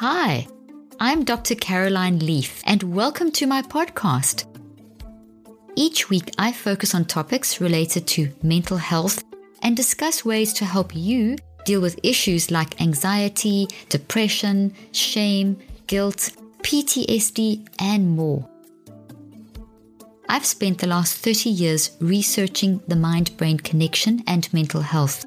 Hi, I'm Dr. Caroline Leaf, and welcome to my podcast. Each week, I focus on topics related to mental health and discuss ways to help you deal with issues like anxiety, depression, shame, guilt, PTSD, and more. I've spent the last 30 years researching the mind brain connection and mental health.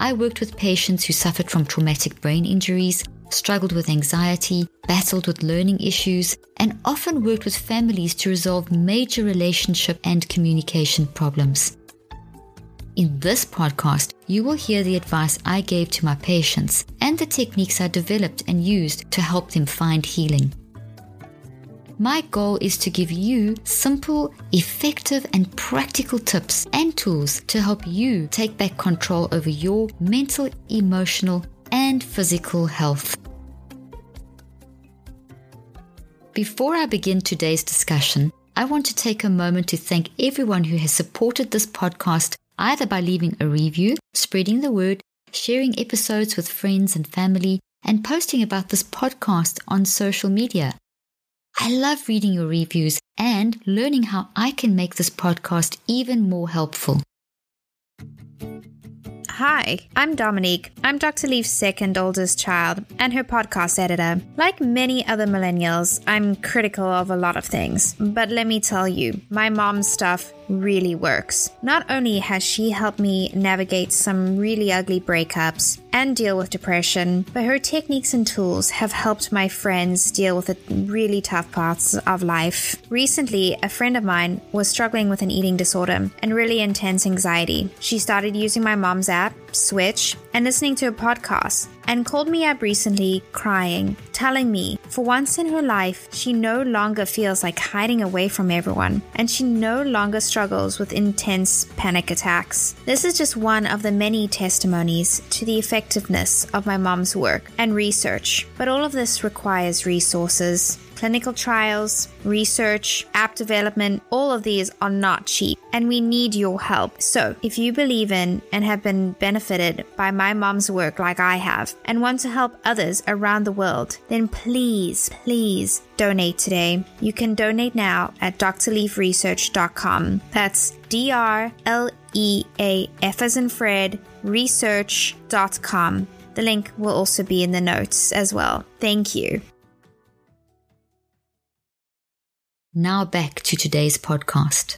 I worked with patients who suffered from traumatic brain injuries, struggled with anxiety, battled with learning issues, and often worked with families to resolve major relationship and communication problems. In this podcast, you will hear the advice I gave to my patients and the techniques I developed and used to help them find healing. My goal is to give you simple, effective, and practical tips and tools to help you take back control over your mental, emotional, and physical health. Before I begin today's discussion, I want to take a moment to thank everyone who has supported this podcast either by leaving a review, spreading the word, sharing episodes with friends and family, and posting about this podcast on social media. I love reading your reviews and learning how I can make this podcast even more helpful. Hi, I'm Dominique. I'm Dr. Leaf's second oldest child and her podcast editor. Like many other millennials, I'm critical of a lot of things. But let me tell you, my mom's stuff really works. Not only has she helped me navigate some really ugly breakups and deal with depression, but her techniques and tools have helped my friends deal with the really tough parts of life. Recently, a friend of mine was struggling with an eating disorder and really intense anxiety. She started using my mom's app, Switch, and listening to a podcast and called me up recently crying, telling me for once in her life she no longer feels like hiding away from everyone and she no longer struggles with intense panic attacks. This is just one of the many testimonies to the effectiveness of my mom's work and research, but all of this requires resources clinical trials, research, app development, all of these are not cheap and we need your help. So, if you believe in and have been benefited by my mom's work like I have and want to help others around the world, then please, please donate today. You can donate now at drleafresearch.com. That's D R L E A F as in Fred research.com. The link will also be in the notes as well. Thank you. Now back to today's podcast.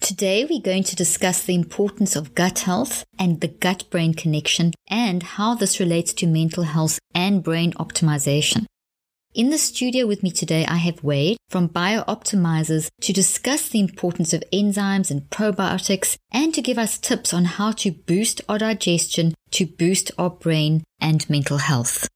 Today we're going to discuss the importance of gut health and the gut brain connection and how this relates to mental health and brain optimization. In the studio with me today, I have Wade from BiOptimizers to discuss the importance of enzymes and probiotics and to give us tips on how to boost our digestion to boost our brain and mental health.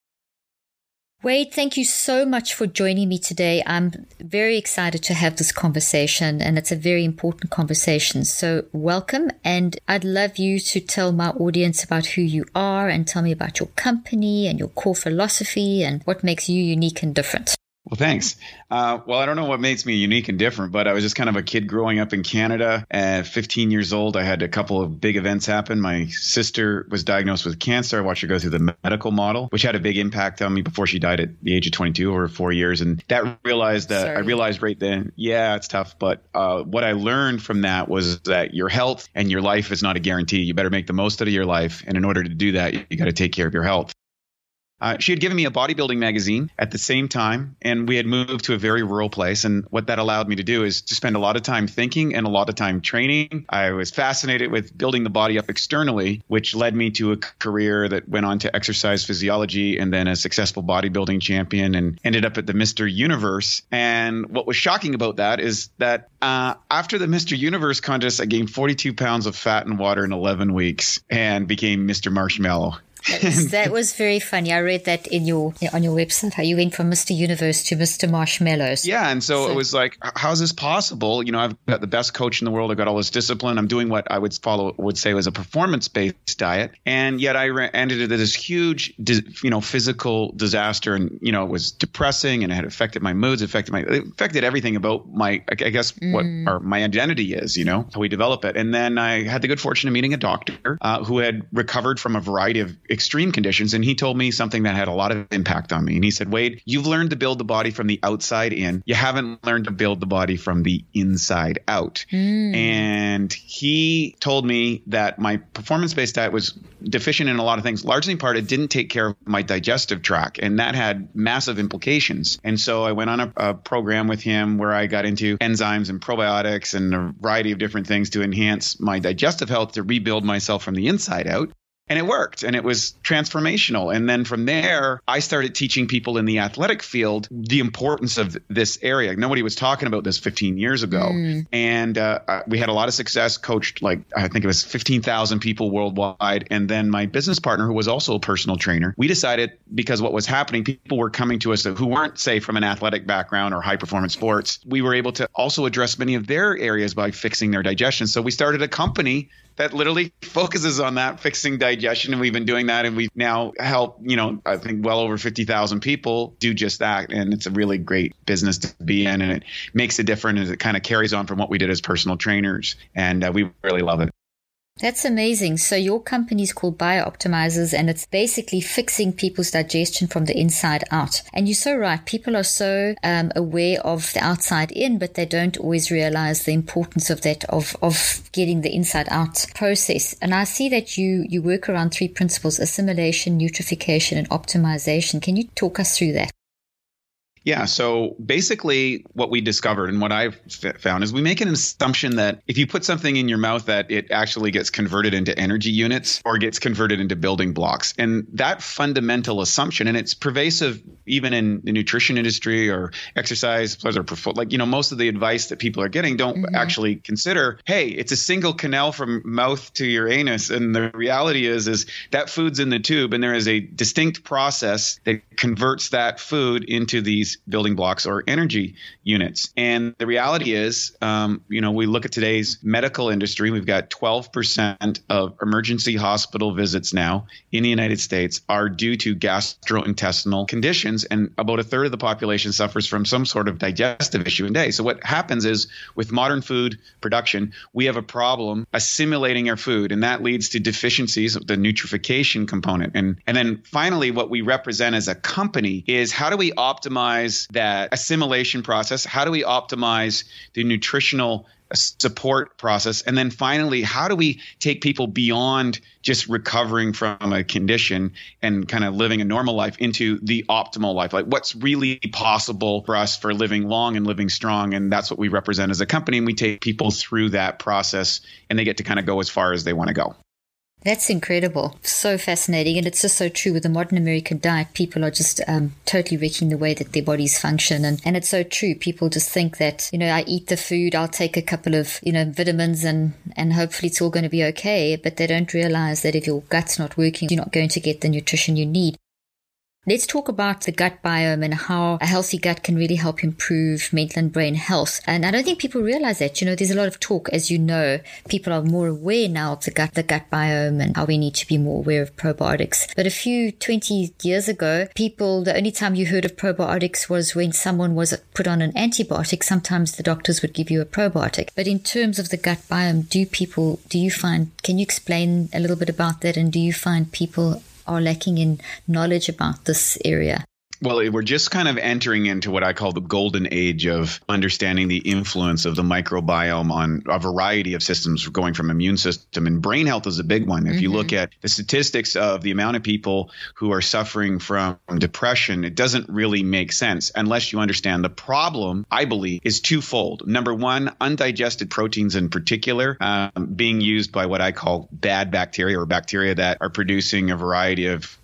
Wade, thank you so much for joining me today. I'm very excited to have this conversation, and it's a very important conversation. So, welcome. And I'd love you to tell my audience about who you are and tell me about your company and your core philosophy and what makes you unique and different. Well, thanks. Uh, well, I don't know what makes me unique and different, but I was just kind of a kid growing up in Canada. At 15 years old, I had a couple of big events happen. My sister was diagnosed with cancer. I watched her go through the medical model, which had a big impact on me before she died at the age of 22 over four years. And that realized that Sorry. I realized right then, yeah, it's tough. But uh, what I learned from that was that your health and your life is not a guarantee. You better make the most out of your life. And in order to do that, you got to take care of your health. Uh, she had given me a bodybuilding magazine at the same time, and we had moved to a very rural place. And what that allowed me to do is to spend a lot of time thinking and a lot of time training. I was fascinated with building the body up externally, which led me to a career that went on to exercise physiology and then a successful bodybuilding champion and ended up at the Mr. Universe. And what was shocking about that is that uh, after the Mr. Universe contest, I gained 42 pounds of fat and water in 11 weeks and became Mr. Marshmallow. that was very funny. I read that in your on your website how you went from Mr. Universe to Mr. Marshmallows. Yeah, and so, so, it was like, how's this possible? You know, I've got the best coach in the world. I've got all this discipline. I'm doing what I would follow would say was a performance based diet, and yet I re- ended into this huge, you know, physical disaster, and you know, it was depressing, and it had affected my moods, affected my, it affected everything about my, I guess, mm. what our, my identity is. You know, how we develop it, and then I had the good fortune of meeting a doctor uh, who had recovered from a variety of extreme conditions. And he told me something that had a lot of impact on me. And he said, Wade, you've learned to build the body from the outside in. You haven't learned to build the body from the inside out. Mm. And he told me that my performance based diet was deficient in a lot of things. Largely in part, it didn't take care of my digestive tract. And that had massive implications. And so I went on a, a program with him where I got into enzymes and probiotics and a variety of different things to enhance my digestive health to rebuild myself from the inside out. And it worked and it was transformational. And then from there, I started teaching people in the athletic field the importance of this area. Nobody was talking about this 15 years ago. Mm. And uh, we had a lot of success, coached like, I think it was 15,000 people worldwide. And then my business partner, who was also a personal trainer, we decided because what was happening, people were coming to us who weren't, say, from an athletic background or high performance sports. We were able to also address many of their areas by fixing their digestion. So we started a company that literally focuses on that fixing digestion and we've been doing that and we've now helped you know i think well over 50,000 people do just that and it's a really great business to be in and it makes a difference as it kind of carries on from what we did as personal trainers and uh, we really love it that's amazing. So your company is called BiOptimizers and it's basically fixing people's digestion from the inside out. And you're so right. People are so um, aware of the outside in, but they don't always realize the importance of that, of, of getting the inside out process. And I see that you, you work around three principles, assimilation, nutrification, and optimization. Can you talk us through that? Yeah. So basically, what we discovered and what I've f- found is we make an assumption that if you put something in your mouth, that it actually gets converted into energy units or gets converted into building blocks. And that fundamental assumption, and it's pervasive even in the nutrition industry or exercise, or like you know, most of the advice that people are getting don't mm-hmm. actually consider, hey, it's a single canal from mouth to your anus, and the reality is, is that food's in the tube, and there is a distinct process that converts that food into these building blocks or energy units. And the reality is, um, you know, we look at today's medical industry, we've got 12% of emergency hospital visits now in the United States are due to gastrointestinal conditions. And about a third of the population suffers from some sort of digestive issue in day. So what happens is with modern food production, we have a problem assimilating our food, and that leads to deficiencies of the nutrification component. And and then finally, what we represent as a company is how do we optimize optimize that assimilation process? How do we optimize the nutritional uh, support process? And then finally, how do we take people beyond just recovering from a condition and kind of living a normal life into the optimal life? Like what's really possible for us for living long and living strong? And that's what we represent as a company. And we take people through that process and they get to kind of go as far as they want to go. That's incredible. So fascinating. And it's just so true with the modern American diet. People are just um, totally wrecking the way that their bodies function. And, and it's so true. People just think that, you know, I eat the food, I'll take a couple of, you know, vitamins and, and hopefully it's all going to be okay. But they don't realize that if your gut's not working, you're not going to get the nutrition you need. Let's talk about the gut biome and how a healthy gut can really help improve mental and brain health. And I don't think people realize that. You know, there's a lot of talk, as you know, people are more aware now of the gut, the gut biome and how we need to be more aware of probiotics. But a few 20 years ago, people, the only time you heard of probiotics was when someone was put on an antibiotic. Sometimes the doctors would give you a probiotic. But in terms of the gut biome, do people, do you find, can you explain a little bit about that? And do you find people are lacking in knowledge about this area? Well, we're just kind of entering into what I call the golden age of understanding the influence of the microbiome on a variety of systems, going from immune system and brain health is a big one. If mm-hmm. you look mm-hmm. at the statistics of the amount of people who are suffering from depression, it doesn't really make sense unless you understand the problem. I believe is twofold. Number one, undigested proteins in particular um, being used by what I call bad bacteria or bacteria that are producing a variety of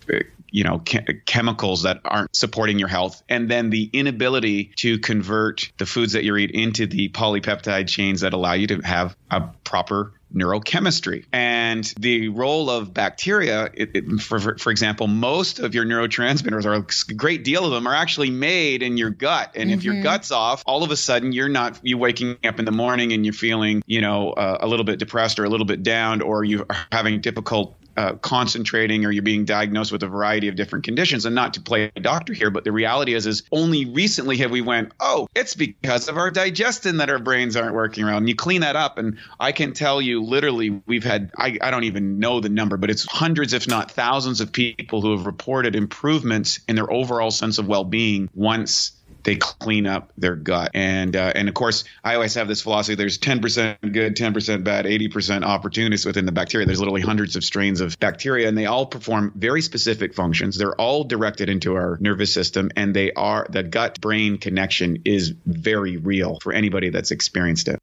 you know chemicals that aren't supporting your health and then the inability to convert the foods that you eat into the polypeptide chains that allow you to have a proper neurochemistry and the role of bacteria it, it, for, for example most of your neurotransmitters or a great deal of them are actually made in your gut and mm-hmm. if your mm-hmm. gut's off all of a sudden you're not you waking up in the morning and you're feeling you know uh, a little bit depressed or a little bit down or you are having difficult uh, concentrating or you're being diagnosed with a variety of different conditions and not to play a doctor here but the reality is is only recently have we went oh it's because of our digestion that our brains aren't working around and you clean that up and i can tell you literally we've had I, I don't even know the number but it's hundreds if not thousands of people who have reported improvements in their overall sense of well-being once they clean up their gut. And uh, and of course, I always have this philosophy: there's 10% good, 10% bad, 80% opportunists within the bacteria. There's literally hundreds of strains of bacteria, and they all perform very specific functions. They're all directed into our nervous system, and they are the gut-brain connection is very real for anybody that's experienced it.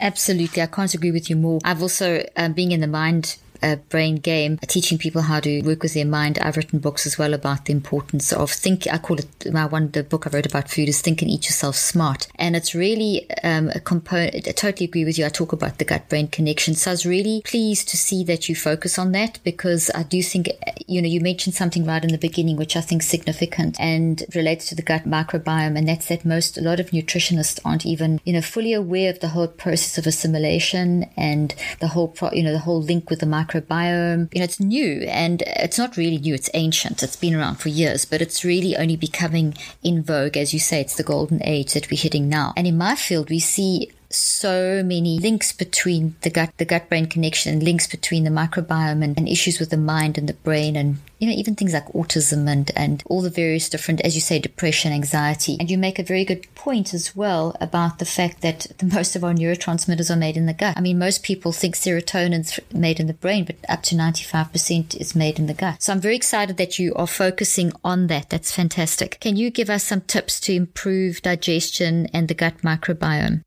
Absolutely, I can't agree with you more. I've also um, being in the mind a brain game, teaching people how to work with their mind. I've written books as well about the importance of think. I call it my one. The book I wrote about food is Think and Eat Yourself Smart, and it's really um, a component. I totally agree with you. I talk about the gut brain connection, so I was really pleased to see that you focus on that because I do think you know you mentioned something right in the beginning, which I think is significant and relates to the gut microbiome, and that's that most a lot of nutritionists aren't even you know fully aware of the whole process of assimilation and the whole pro, you know the whole link with the microbiome microbiome. You know, it's new and it's not really new, it's ancient. It's been around for years, but it's really only becoming in vogue. As you say, it's the golden age that we're hitting now. And in my field, we see so many links between the gut, the gut brain connection, links between the microbiome and, and, issues with the mind and the brain, and you know even things like autism and and all the various different, as you say, depression, anxiety. And you make a very good point as well about the fact that the most of our neurotransmitters are made in the gut. I mean, most people think serotonin's made in the brain, but up to ninety five percent is made in the gut. So I'm very excited that you are focusing on that. That's fantastic. Can you give us some tips to improve digestion and the gut microbiome?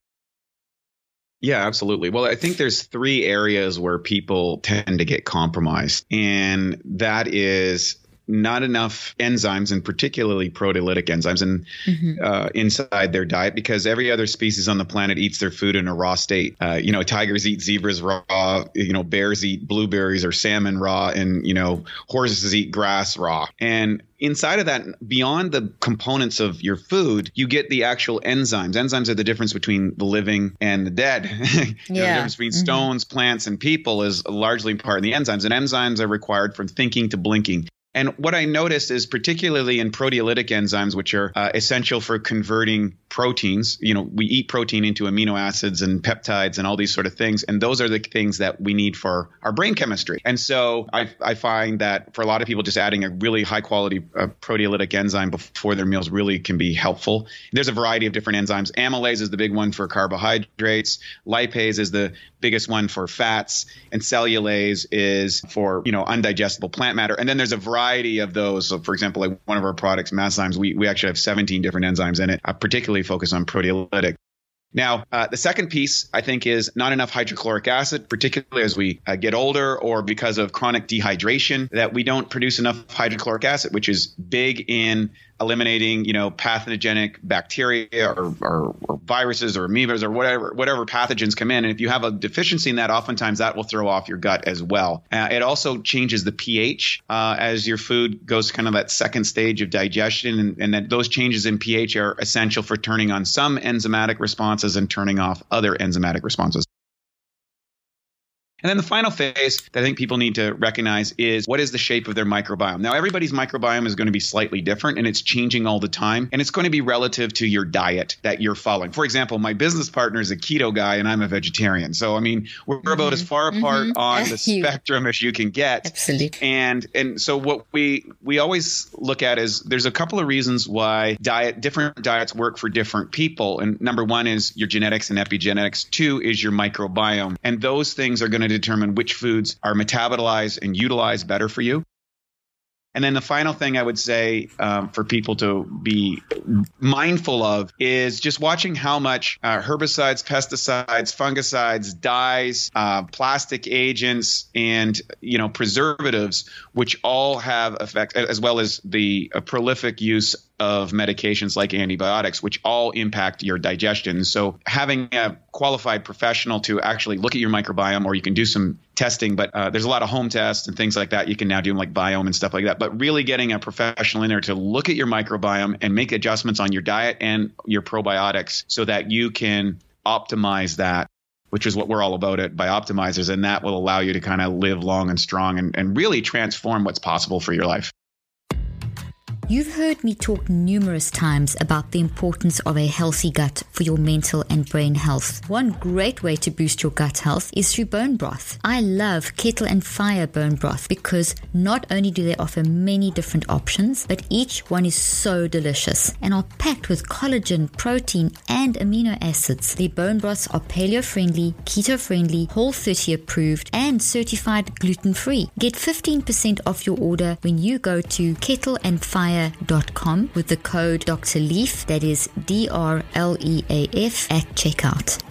Yeah, absolutely. Well, I think there's three areas where people tend to get compromised, and that is not enough enzymes and particularly proteolytic enzymes and mm-hmm. uh, inside their diet because every other species on the planet eats their food in a raw state. Uh, you know, tigers eat zebras raw. You know, bears eat blueberries or salmon raw, and you know, horses eat grass raw. And inside of that, beyond the components of your food, you get the actual enzymes. Enzymes are the difference between the living and the dead. yeah. the difference between mm-hmm. stones, plants, and people is largely part of the enzymes. And enzymes are required from thinking to blinking. And what I noticed is particularly in proteolytic enzymes, which are uh, essential for converting proteins, you know, we eat protein into amino acids and peptides and all these sort of things. And those are the things that we need for our brain chemistry. And so I, I find that for a lot of people, just adding a really high quality uh, proteolytic enzyme before their meals really can be helpful. There's a variety of different enzymes. Amylase is the big one for carbohydrates. Lipase is the biggest one for fats. And cellulase is for, you know, undigestible plant matter. And then there's a variety variety of those. So, for example, like one of our products, Masszymes, we, we actually have 17 different enzymes in it, I particularly focus on proteolytic. Now, uh, the second piece, I think, is not enough hydrochloric acid, particularly as we uh, get older or because of chronic dehydration, that we don't produce enough hydrochloric acid, which is big in eliminating, you know, pathogenic bacteria or, or, or, viruses or amoebas or whatever whatever pathogens come in. And if you have a deficiency in that, oftentimes that will throw off your gut as well. Uh, it also changes the pH uh, as your food goes kind of that second stage of digestion, and, and that those changes in pH are essential for turning on some enzymatic responses and turning off other enzymatic responses. And then the final phase that I think people need to recognize is what is the shape of their microbiome? Now, everybody's microbiome is going to be slightly different and it's changing all the time. And it's going to be relative to your diet that you're following. For example, my business partner is a keto guy and I'm a vegetarian. So, I mean, we're mm-hmm. about as far apart mm-hmm. on the spectrum as you can get. Absolutely. And, and so what we, we always look at is there's a couple of reasons why diet, different diets work for different people. And number one is your genetics and epigenetics. Two is your microbiome. And those things are going to determine which foods are metabolized and utilized better for you. And then the final thing I would say um, for people to be mindful of is just watching how much uh, herbicides, pesticides, fungicides, dyes, uh, plastic agents, and you know preservatives, which all have effects, as well as the uh, prolific use of medications like antibiotics, which all impact your digestion. So having a qualified professional to actually look at your microbiome, or you can do some testing, but uh, there's a lot of home tests and things like that. You can now do like biome and stuff like that. But really getting a professional in there to look at your microbiome and make adjustments on your diet and your probiotics so that you can optimize that which is what we're all about at Bioptimizers. And that will allow you to kind of live long and strong and, and really transform what's possible for your life. You've heard me talk numerous times about the importance of a healthy gut for your mental and brain health. One great way to boost your gut health is through bone broth. I love Kettle and Fire bone broth because not only do they offer many different options, but each one is so delicious and are packed with collagen, protein, and amino acids. Their bone broths are paleo friendly, keto friendly, whole 30 approved, and certified gluten free. Get 15% off your order when you go to Kettle and Fire drleaf.com with the code Dr. Leaf, that is D R L E A F, at checkout.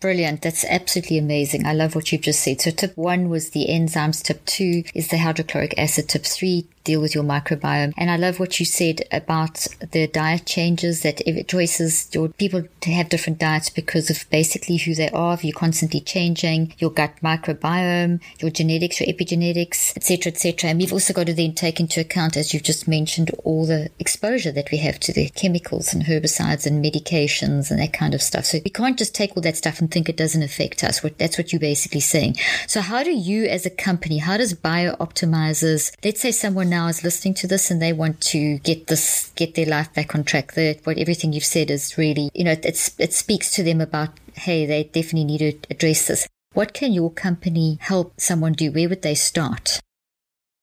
Brilliant. That's absolutely amazing. I love what you've just said. So tip one was the enzymes. Tip two is the hydrochloric acid. Tip three, deal with your microbiome. And I love what you said about the diet changes that if choices, your people to have different diets because of basically who they are. If you're constantly changing your gut microbiome, your genetics, your epigenetics, etc., etc. And we've also got to then take into account, as you've just mentioned, all the exposure that we have to the chemicals and herbicides and medications and that kind of stuff. So we can't just take all that stuff and think it doesn't affect us. That's what you're basically saying. So how do you as a company, how does BiOptimizers, let's say someone now is listening to this and they want to get this, get their life back on track. The, what everything you've said is really, you know, it's, it speaks to them about, hey, they definitely need to address this. What can your company help someone do? Where would they start?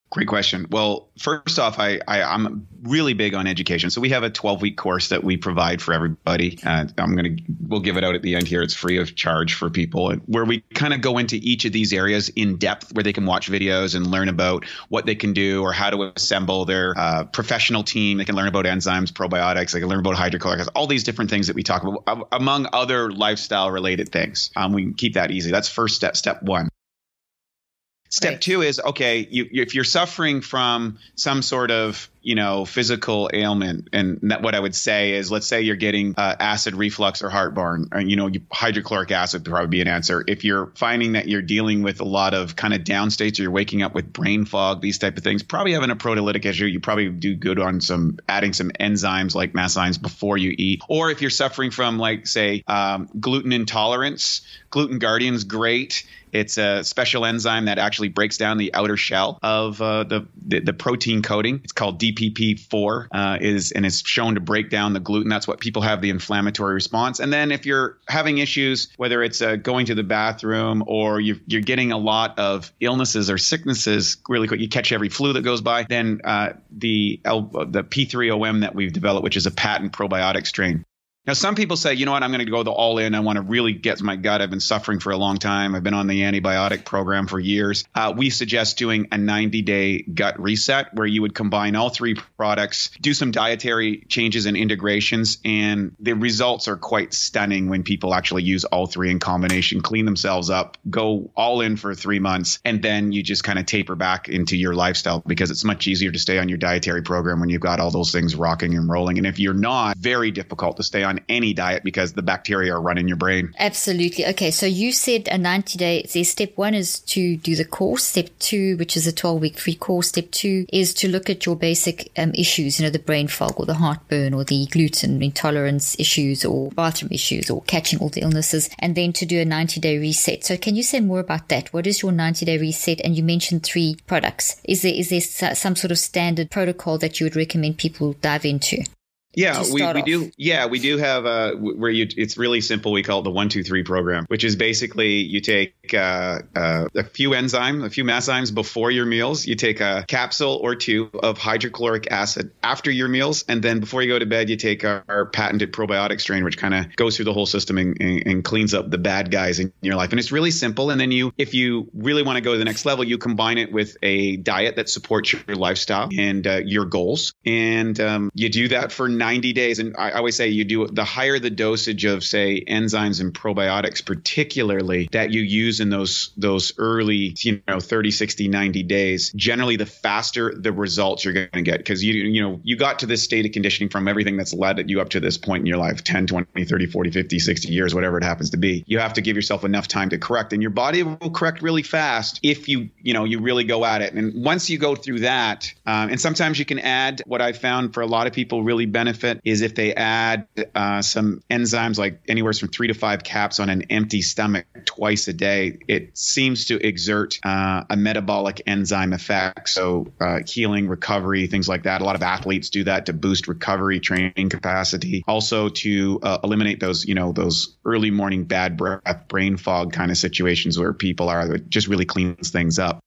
Great question. Well, first off, I, I am really big on education. So we have a 12 week course that we provide for everybody. Uh, I'm gonna we'll give it out at the end here. It's free of charge for people, where we kind of go into each of these areas in depth, where they can watch videos and learn about what they can do or how to assemble their uh, professional team. They can learn about enzymes, probiotics. They can learn about hydrochloric acid, all these different things that we talk about, among other lifestyle related things. Um, we can keep that easy. That's first step. Step one. Step right. two is okay. You, if you're suffering from some sort of you know physical ailment, and what I would say is, let's say you're getting uh, acid reflux or heartburn, or, you know, hydrochloric acid would probably be an answer. If you're finding that you're dealing with a lot of kind of down states, or you're waking up with brain fog, these type of things, probably having a proteolytic issue. You probably do good on some adding some enzymes like masszymes before you eat. Or if you're suffering from like say um, gluten intolerance, gluten guardian's great it's a special enzyme that actually breaks down the outer shell of uh, the, the, the protein coating. It's called DPP4. Uh, is and it's shown to break down the gluten. That's what people have the inflammatory response. And then if you're having issues, whether it's uh, going to the bathroom or you are getting a lot of illnesses or sicknesses really quick, you catch every flu that goes by. Then uh, the L, the P3OM that we've developed, which is a patent probiotic strain, now, some people say, you know what, I'm going to go the all in. I want to really get my gut. I've been suffering for a long time. I've been on the antibiotic program for years. Uh, we suggest doing a 90 day gut reset where you would combine all three products, do some dietary changes and integrations, and the results are quite stunning when people actually use all three in combination, clean themselves up, go all in for three months, and then you just kind of taper back into your lifestyle because it's much easier to stay on your dietary program when you've got all those things rocking and rolling. And if you're not, very difficult to stay on on any diet because the bacteria are running your brain. Absolutely. Okay. So you said a 90 day, so step one is to do the course. Step two, which is a 12 week free course. Step two is to look at your basic um, issues, you know, the brain fog or the heartburn or the gluten intolerance issues or bathroom issues or catching all the illnesses. And then to do a 90 day reset. So can you say more about that? What is your 90 day reset? And you mentioned three products. Is there, is there some sort of standard protocol that you would recommend people dive into? Yeah, we, we do. Yeah, we do have uh, where you. It's really simple. We call it the one two three program, which is basically you take uh, uh, a few enzymes, a few masszymes before your meals. You take a capsule or two of hydrochloric acid after your meals, and then before you go to bed, you take our, our patented probiotic strain, which kind of goes through the whole system and, and, and, cleans up the bad guys in your life. And it's really simple. And then you, if you really want to go to the next level, you combine it with a diet that supports your lifestyle and uh, your goals, and um, you do that for nine 90 days. And I always say you do the higher the dosage of, say, enzymes and probiotics, particularly that you use in those those early, you know, 30, 60, 90 days, generally the faster the results you're going to get. Because you, you know, you got to this state of conditioning from everything that's led you up to this point in your life 10, 20, 30, 40, 50, 60 years, whatever it happens to be. You have to give yourself enough time to correct. And your body will correct really fast if you, you know, you really go at it. And once you go through that, um, and sometimes you can add what I found for a lot of people really benefit benefit is if they add uh, some enzymes like anywhere from three to five caps on an empty stomach twice a day. It seems to exert uh, a metabolic enzyme effect. So uh, healing, recovery, things like that. A lot of athletes do that to boost recovery, training capacity. Also to uh, eliminate those, you know, those early morning bad breath, brain fog kind of situations where people are. It just really cleans things up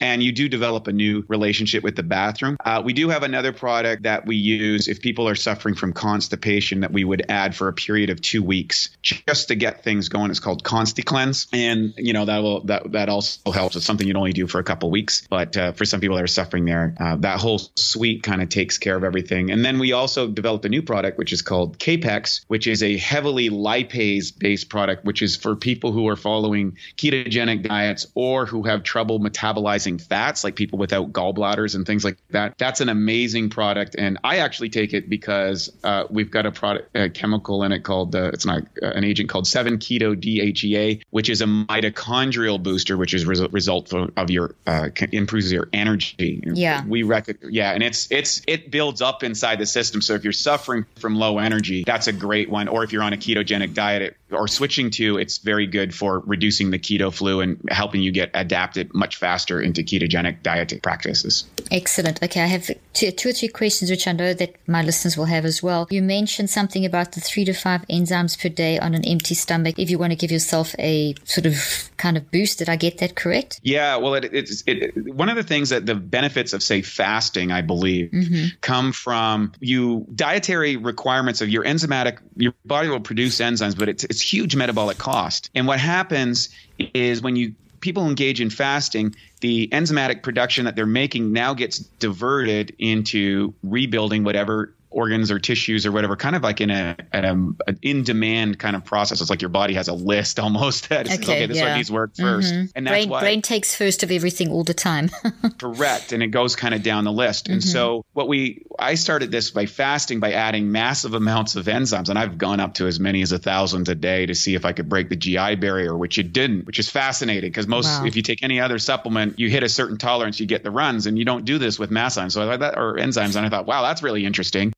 and you do develop a new relationship with the bathroom. Uh, we do have another product that we use if people are suffering from constipation that we would add for a period of two weeks just to get things going. It's called ConstiCleanse, and you know that will that that also helps. It's something you'd only do for a couple weeks, but uh, for some people that are suffering there, uh, that whole suite kind of takes care of everything. And then we also developed a new product which is called Kapex, which is a heavily lipase based product, which is for people who are following ketogenic diets or who have trouble metabolizing fats, like people without gallbladders and things like that. That's an amazing product, and I actually take it because uh, we've got a product, a chemical in it called uh, it's not uh, an agent called 7-keto DHEA, which is a mitochondrial booster, which is a result of, of your uh, improves your energy. Yeah, we reckon. Yeah, and it's it's it builds up inside the system. So if you're suffering from low energy, that's a great one. Or if you're on a ketogenic diet, it, or switching to, it's very good for reducing the keto flu and helping you get adapted much faster into ketogenic dieting practices. Excellent. Okay, I have two, two or three questions which I know that my listeners will have as well. You mentioned something about the three to five enzymes per day on an empty stomach. If you want to give yourself a sort of kind of boost, did I get that correct? Yeah. Well, it, it's it, one of the things that the benefits of say fasting, I believe, mm-hmm. come from you dietary requirements of your enzymatic. Your body will produce enzymes, but it's it's huge metabolic cost. And what happens is when you people engage in fasting, the enzymatic production that they're making now gets diverted into rebuilding whatever organs or tissues or whatever, kind of like in a, an in demand kind of process. It's like your body has a list almost that okay, okay this yeah. one needs work 1st mm-hmm. and that's brain, why brain takes first of everything all the time. correct, and it goes kind of down the list. And mm-hmm. so what we I started this by fasting by adding massive amounts of enzymes, and I've gone up to as many as a thousand a day to see if I could break the GI barrier, which it didn't, which is fascinating because most wow. if you take any other supplement, you hit a certain tolerance, you get the runs, and you don't do this with So I thought that or enzymes, and I thought, wow, that's really interesting.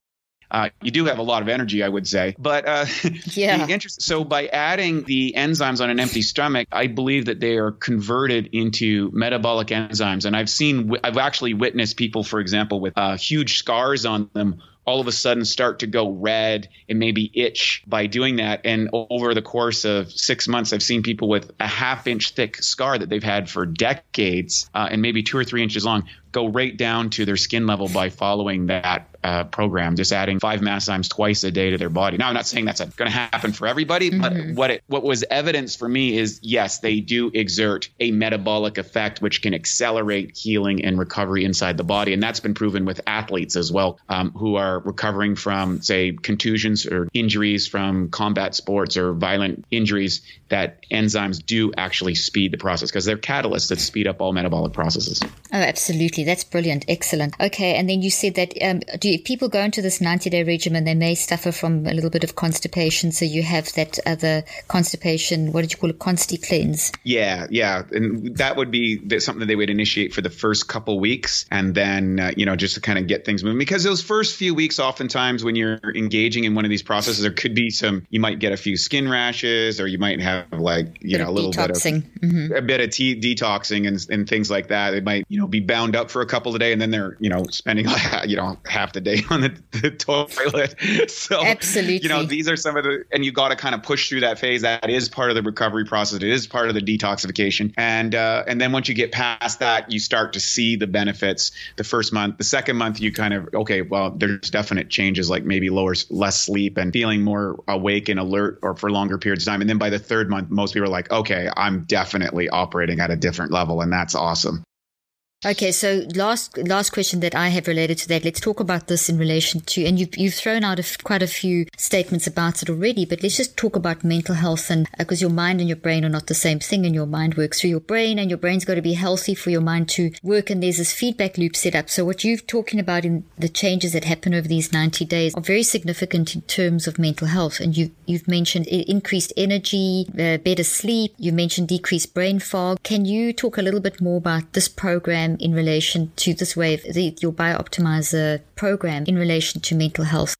Uh, you do have a lot of energy, I would say. But uh, yeah. Interest, so by adding the enzymes on an empty stomach, I believe that they are converted into metabolic enzymes. And I've seen, I've actually witnessed people, for example, with uh, huge scars on them all of a sudden start to go red and maybe itch by doing that. And over the course of six months, I've seen people with a half inch thick scar that they've had for decades uh, and maybe two or three inches long go right down to their skin level by following that uh, program, just adding five masszymes twice a day to their body. Now, I'm not saying that's going to happen for everybody, mm-hmm. but what it what was evidence for me is yes, they do exert a metabolic effect which can accelerate healing and recovery inside the body, and that's been proven with athletes as well um, who are recovering from say contusions or injuries from combat sports or violent injuries. That enzymes do actually speed the process because they're catalysts that speed up all metabolic processes. Oh, absolutely That's brilliant. Excellent. Okay. And then you said that um, do you, people go into this 90 day regimen, they may suffer from a little bit of constipation. So you have that other constipation. What did you call it? Consti cleanse. Yeah. Yeah. And that would be something that they would initiate for the first couple weeks. And then, uh, you know, just to kind of get things moving because those first few weeks, oftentimes when you're engaging in one of these processes, there could be some, you might get a few skin rashes or you might have like, you know, a little detoxing. bit of mm-hmm. a bit of tea detoxing and, and things like that. It might, you know, be bound up for a couple of days and then they're, you know, spending like, you know, half the day on the, the toilet. So, absolutely, you know, these are some of the, and you got to kind of push through that phase. That is part of the recovery process. It is part of the detoxification. And, uh, and then once you get past that, you start to see the benefits the first month. The second month, you kind of, okay, well, there's definite changes like maybe lower, less sleep and feeling more awake and alert or for longer periods of time. And then by the third month, most people are like, okay, I'm definitely operating at a different level. And that's awesome. Okay, so last last question that I have related to that. Let's talk about this in relation to, and you've you've thrown out a, quite a few statements about it already. But let's just talk about mental health, and because uh, your mind and your brain are not the same thing, and your mind works through your brain, and your brain's got to be healthy for your mind to work. And there's this feedback loop set up. So what you've talking about in the changes that happen over these 90 days are very significant in terms of mental health. And you you've mentioned increased energy, uh, better sleep. You mentioned decreased brain fog. Can you talk a little bit more about this program? Program in relation to this wave, the, your BiOptimizer program in relation to mental health?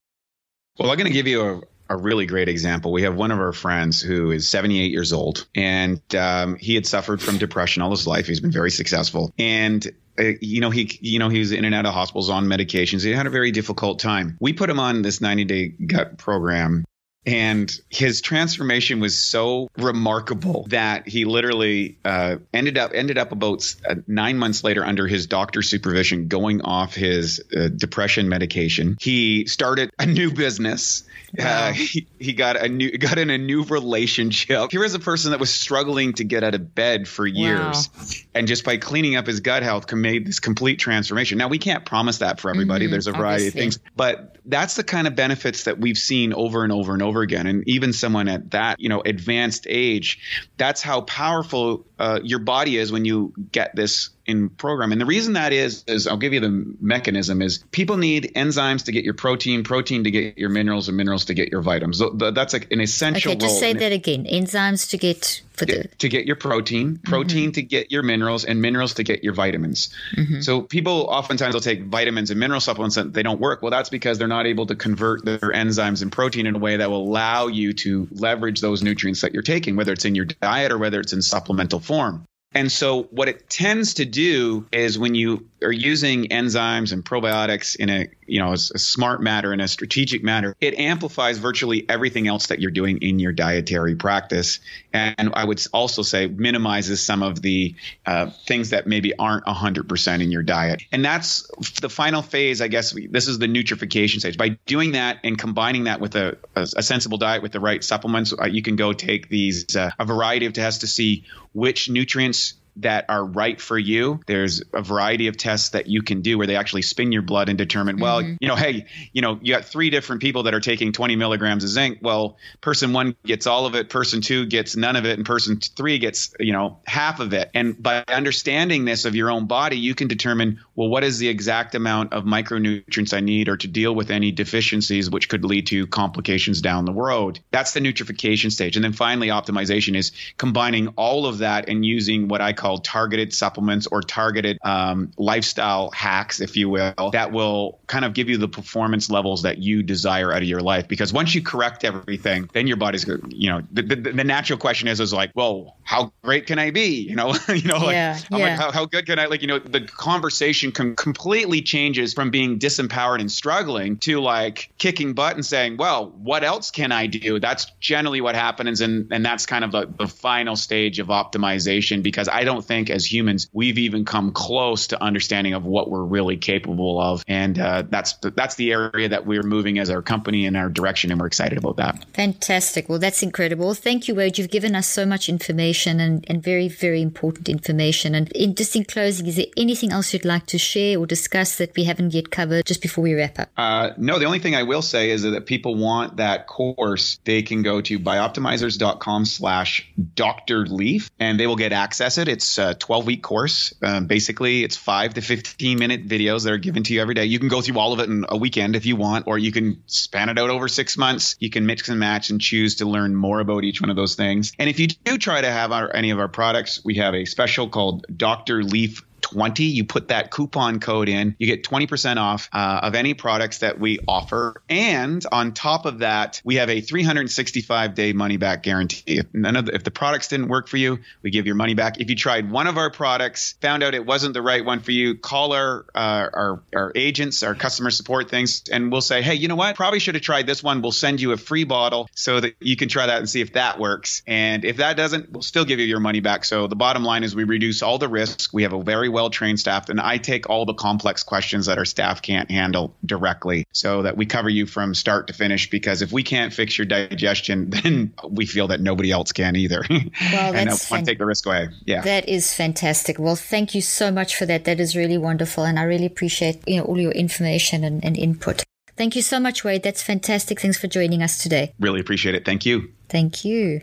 Well, I'm going to give you a, a really great example. We have one of our friends who is 78 years old, and um, he had suffered from depression all his life. He's been very successful, and uh, you know he you know he was in and out of hospitals on medications. He had a very difficult time. We put him on this 90 day gut program, and his transformation was so remarkable that he literally uh, ended up ended up about uh, nine months later under his doctor's supervision, going off his uh, depression medication. He started a new business. Uh, he, he got a new got in a new relationship. Here was a person that was struggling to get out of bed for years, wow. and just by cleaning up his gut health, made this complete transformation. Now we can't promise that for everybody. Mm-hmm, There's a variety obviously. of things, but that's the kind of benefits that we've seen over and over and over again. And even someone at that, you know, advanced age, that's how powerful uh, your body is when you get this in program. And the reason that is, is I'll give you the mechanism is people need enzymes to get your protein, protein to get your minerals, and minerals to get your vitamins. So that's like an essential. Okay, just say that again. Enzymes to get for the to get your protein, protein mm-hmm. to get your minerals, and minerals to get your vitamins. Mm-hmm. So people oftentimes will take vitamins and mineral supplements and they don't work. Well, that's because they're not able to convert their enzymes and protein in a way that will allow you to leverage those nutrients that you're taking, whether it's in your diet or whether it's in supplemental form. And so, what it tends to do is when you are using enzymes and probiotics in a you know a, a, smart matter and a strategic matter, it amplifies virtually everything else that you're doing in your dietary practice. And I would also say minimizes some of the uh, things that maybe aren't 100% in your diet. And that's the final phase, I guess. This is the nutrification stage. By doing that and combining that with a, a, a sensible diet with the right supplements, uh, you can go take these uh, a variety of tests to see which nutrients that are right for you. There's a variety of tests that you can do where they actually spin your blood and determine, mm-hmm. well, you know, hey, you know, you got three different people that are taking 20 milligrams of zinc. Well, person one gets all of it, person two gets none of it, and person three gets, you know, half of it. And by understanding this of your own body, you can determine, well, what is the exact amount of micronutrients I need or to deal with any deficiencies, which could lead to complications down the road. That's the nutrification stage. And then finally, optimization is combining all of that and using what I call called targeted supplements or targeted um, lifestyle hacks, if you will, that will kind of give you the performance levels that you desire out of your life. Because once you correct everything, then your body's, you know, the, the, the natural question is, is like, well, how great can I be? You know, you know, like, yeah, how, yeah. how, how, good can I, like, you know, the conversation com- completely changes from being disempowered and struggling to like kicking butt and saying, well, what else can I do? That's generally what happens. And, and that's kind of the, the final stage of optimization because I don't don't think as humans we've even come close to understanding of what we're really capable of. And uh, that's that's the area that we're moving as our company in our direction, and we're excited about that. Fantastic. Well, that's incredible. Thank you, Wade. You've given us so much information information and, and very, very important information. And in, just in closing, is there anything else you'd like to share or discuss that we haven't yet covered just before we wrap up? Uh, no, the only thing I will say is that people want that course, they can go to bioptimizers.com slash Dr. Leaf and they will get access it. It's a 12 week course. Um, basically, it's five to 15 minute videos that are given to you every day. You can go through all of it in a weekend if you want, or you can span it out over six months. You can mix and match and choose to learn more about each one of those things. And if you do try to have our, any of our products, we have a special called Dr. Leaf 20 you put that coupon code in you get 20% off uh, of any products that we offer. And on top of that we have a 365 day money back guarantee. If none of the, if the products didn't work for you we give your money back. If you tried one of our products found out it wasn't the right one for you call our uh, our, our agents our customer support things and we'll say hey you know what? Probably should have tried this one. We'll send you a free bottle so that you can try that and see if that works. And if that doesn't we'll still give you your money back. So the bottom line is we reduce all the risk. We have a very well trained staff, and I take all the complex questions that our staff can't handle directly so that we cover you from start to finish. Because if we can't fix your digestion, then we feel that nobody else can either. Well, and I want fan- to take the risk away. Yeah. That is fantastic. Well, thank you so much for that. That is really wonderful. And I really appreciate you know all your information and, and input. Thank you so much, Wade. That's fantastic. Thanks for joining us today. Really appreciate it. Thank you. Thank you.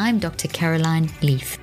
I'm Dr. Caroline Leaf.